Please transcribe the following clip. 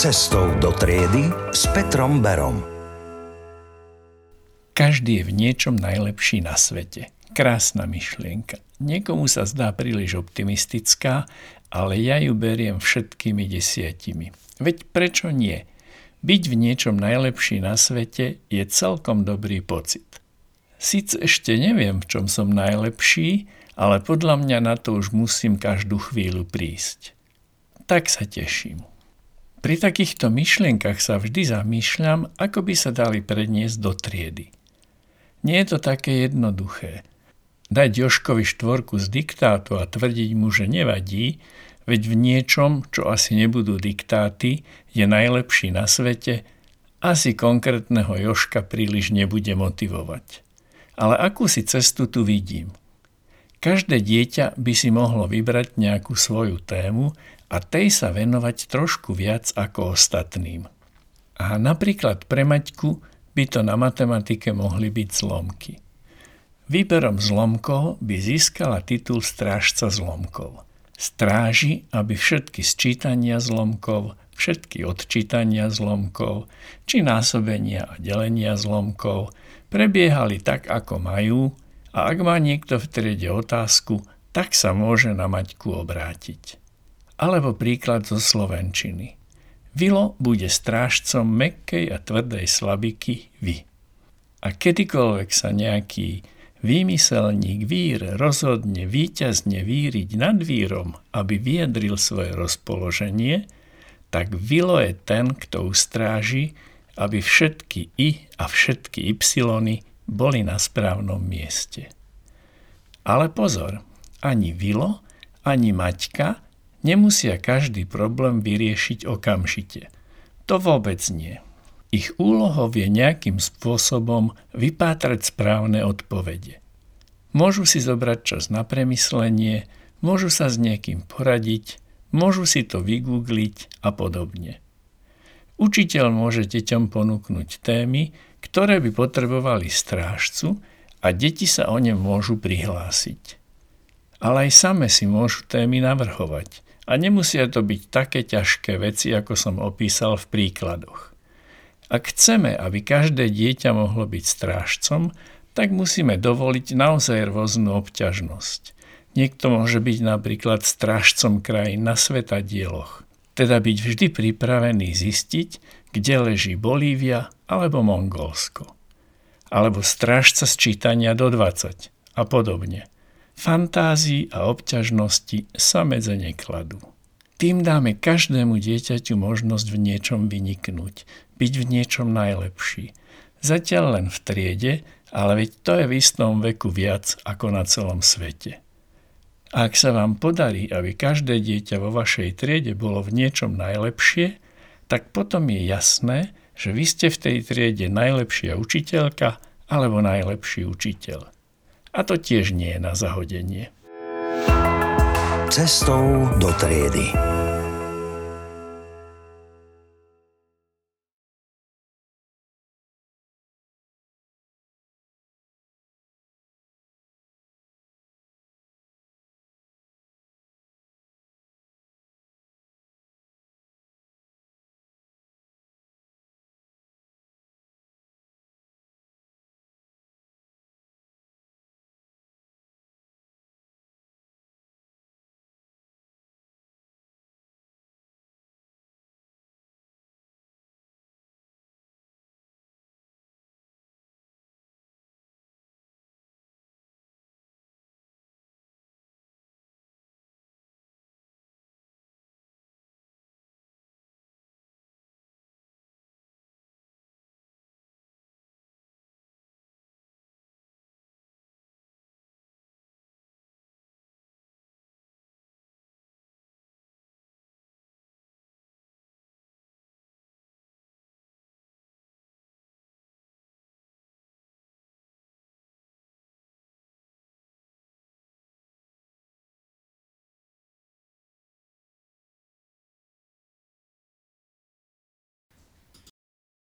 Cestou do triedy s Petrom Berom. Každý je v niečom najlepší na svete. Krásna myšlienka. Niekomu sa zdá príliš optimistická, ale ja ju beriem všetkými desiatimi. Veď prečo nie? Byť v niečom najlepší na svete je celkom dobrý pocit. Sice ešte neviem, v čom som najlepší, ale podľa mňa na to už musím každú chvíľu prísť. Tak sa teším. Pri takýchto myšlienkach sa vždy zamýšľam, ako by sa dali predniesť do triedy. Nie je to také jednoduché. Dať Joškovi štvorku z diktátu a tvrdiť mu, že nevadí, veď v niečom, čo asi nebudú diktáty, je najlepší na svete, asi konkrétneho Joška príliš nebude motivovať. Ale akú si cestu tu vidím? Každé dieťa by si mohlo vybrať nejakú svoju tému a tej sa venovať trošku viac ako ostatným. A napríklad pre Maťku by to na matematike mohli byť zlomky. Výberom zlomkov by získala titul strážca zlomkov. Stráži, aby všetky sčítania zlomkov, všetky odčítania zlomkov, či násobenia a delenia zlomkov prebiehali tak, ako majú a ak má niekto v triede otázku, tak sa môže na Maťku obrátiť. Alebo príklad zo Slovenčiny. Vilo bude strážcom mekkej a tvrdej slabiky vy. A kedykoľvek sa nejaký výmyselník vír rozhodne víťazne víriť nad vírom, aby vyjadril svoje rozpoloženie, tak Vilo je ten, kto ustráži, aby všetky i a všetky y boli na správnom mieste. Ale pozor, ani Vilo, ani Maťka nemusia každý problém vyriešiť okamžite. To vôbec nie. Ich úlohou je nejakým spôsobom vypátrať správne odpovede. Môžu si zobrať čas na premyslenie, môžu sa s niekým poradiť, môžu si to vygoogliť a podobne. Učiteľ môže deťom ponúknuť témy, ktoré by potrebovali strážcu a deti sa o ne môžu prihlásiť. Ale aj same si môžu témy navrhovať – a nemusia to byť také ťažké veci, ako som opísal v príkladoch. Ak chceme, aby každé dieťa mohlo byť strážcom, tak musíme dovoliť naozaj rôznu obťažnosť. Niekto môže byť napríklad strážcom krajín na svetadieloch, teda byť vždy pripravený zistiť, kde leží Bolívia alebo Mongolsko. Alebo strážca sčítania do 20 a podobne – Fantázii a obťažnosti sa medze nekladú. Tým dáme každému dieťaťu možnosť v niečom vyniknúť, byť v niečom najlepší. Zatiaľ len v triede, ale veď to je v istom veku viac ako na celom svete. Ak sa vám podarí, aby každé dieťa vo vašej triede bolo v niečom najlepšie, tak potom je jasné, že vy ste v tej triede najlepšia učiteľka alebo najlepší učiteľ. A to tiež nie je na zahodenie. Cestou do triedy.